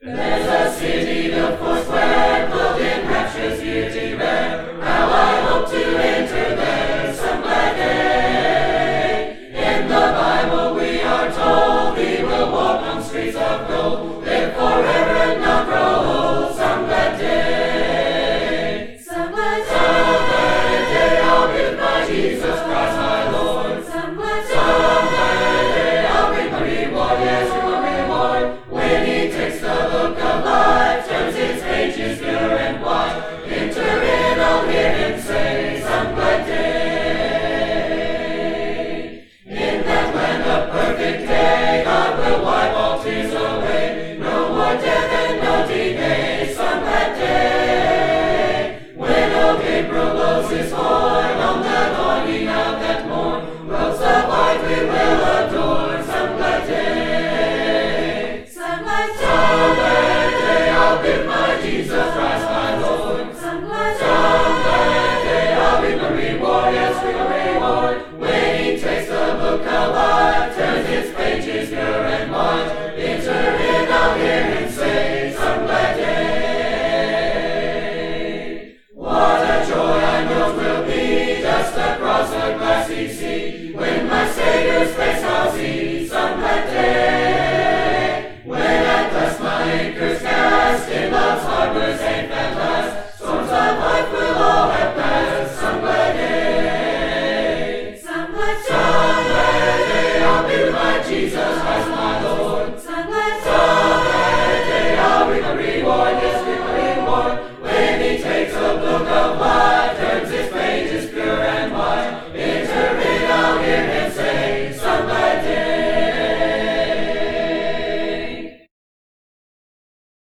There's a city built is good.